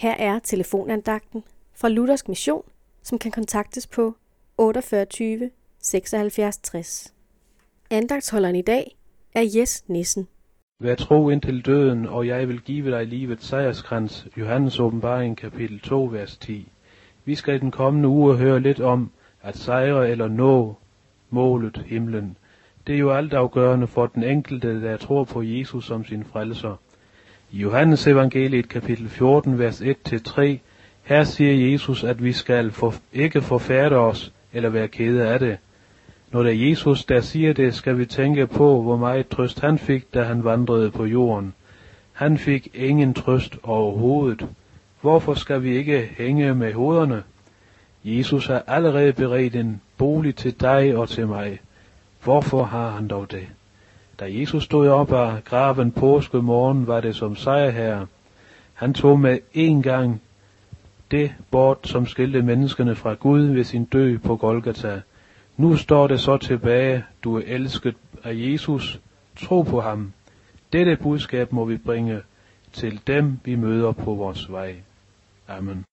Her er telefonandagten fra Luthersk Mission, som kan kontaktes på 48 76 60. Andagtsholderen i dag er Jes Nissen. Vær tro indtil døden, og jeg vil give dig livets sejrskrans. Johannes åbenbaring kapitel 2, vers 10. Vi skal i den kommende uge høre lidt om at sejre eller nå målet himlen. Det er jo altafgørende for den enkelte, der tror på Jesus som sin frelser. I Johannes evangeliet kapitel 14, vers 1-3, her siger Jesus, at vi skal for, ikke forfærde os eller være kede af det. Når det er Jesus, der siger det, skal vi tænke på, hvor meget trøst han fik, da han vandrede på jorden. Han fik ingen trøst overhovedet. Hvorfor skal vi ikke hænge med hovederne? Jesus har allerede beredt en bolig til dig og til mig. Hvorfor har han dog det? Da Jesus stod op af graven påske morgen, var det som sejrherre. Han tog med en gang det bort, som skilte menneskene fra Gud ved sin død på Golgata. Nu står det så tilbage, du er elsket af Jesus, tro på ham. Dette budskab må vi bringe til dem, vi møder på vores vej. Amen.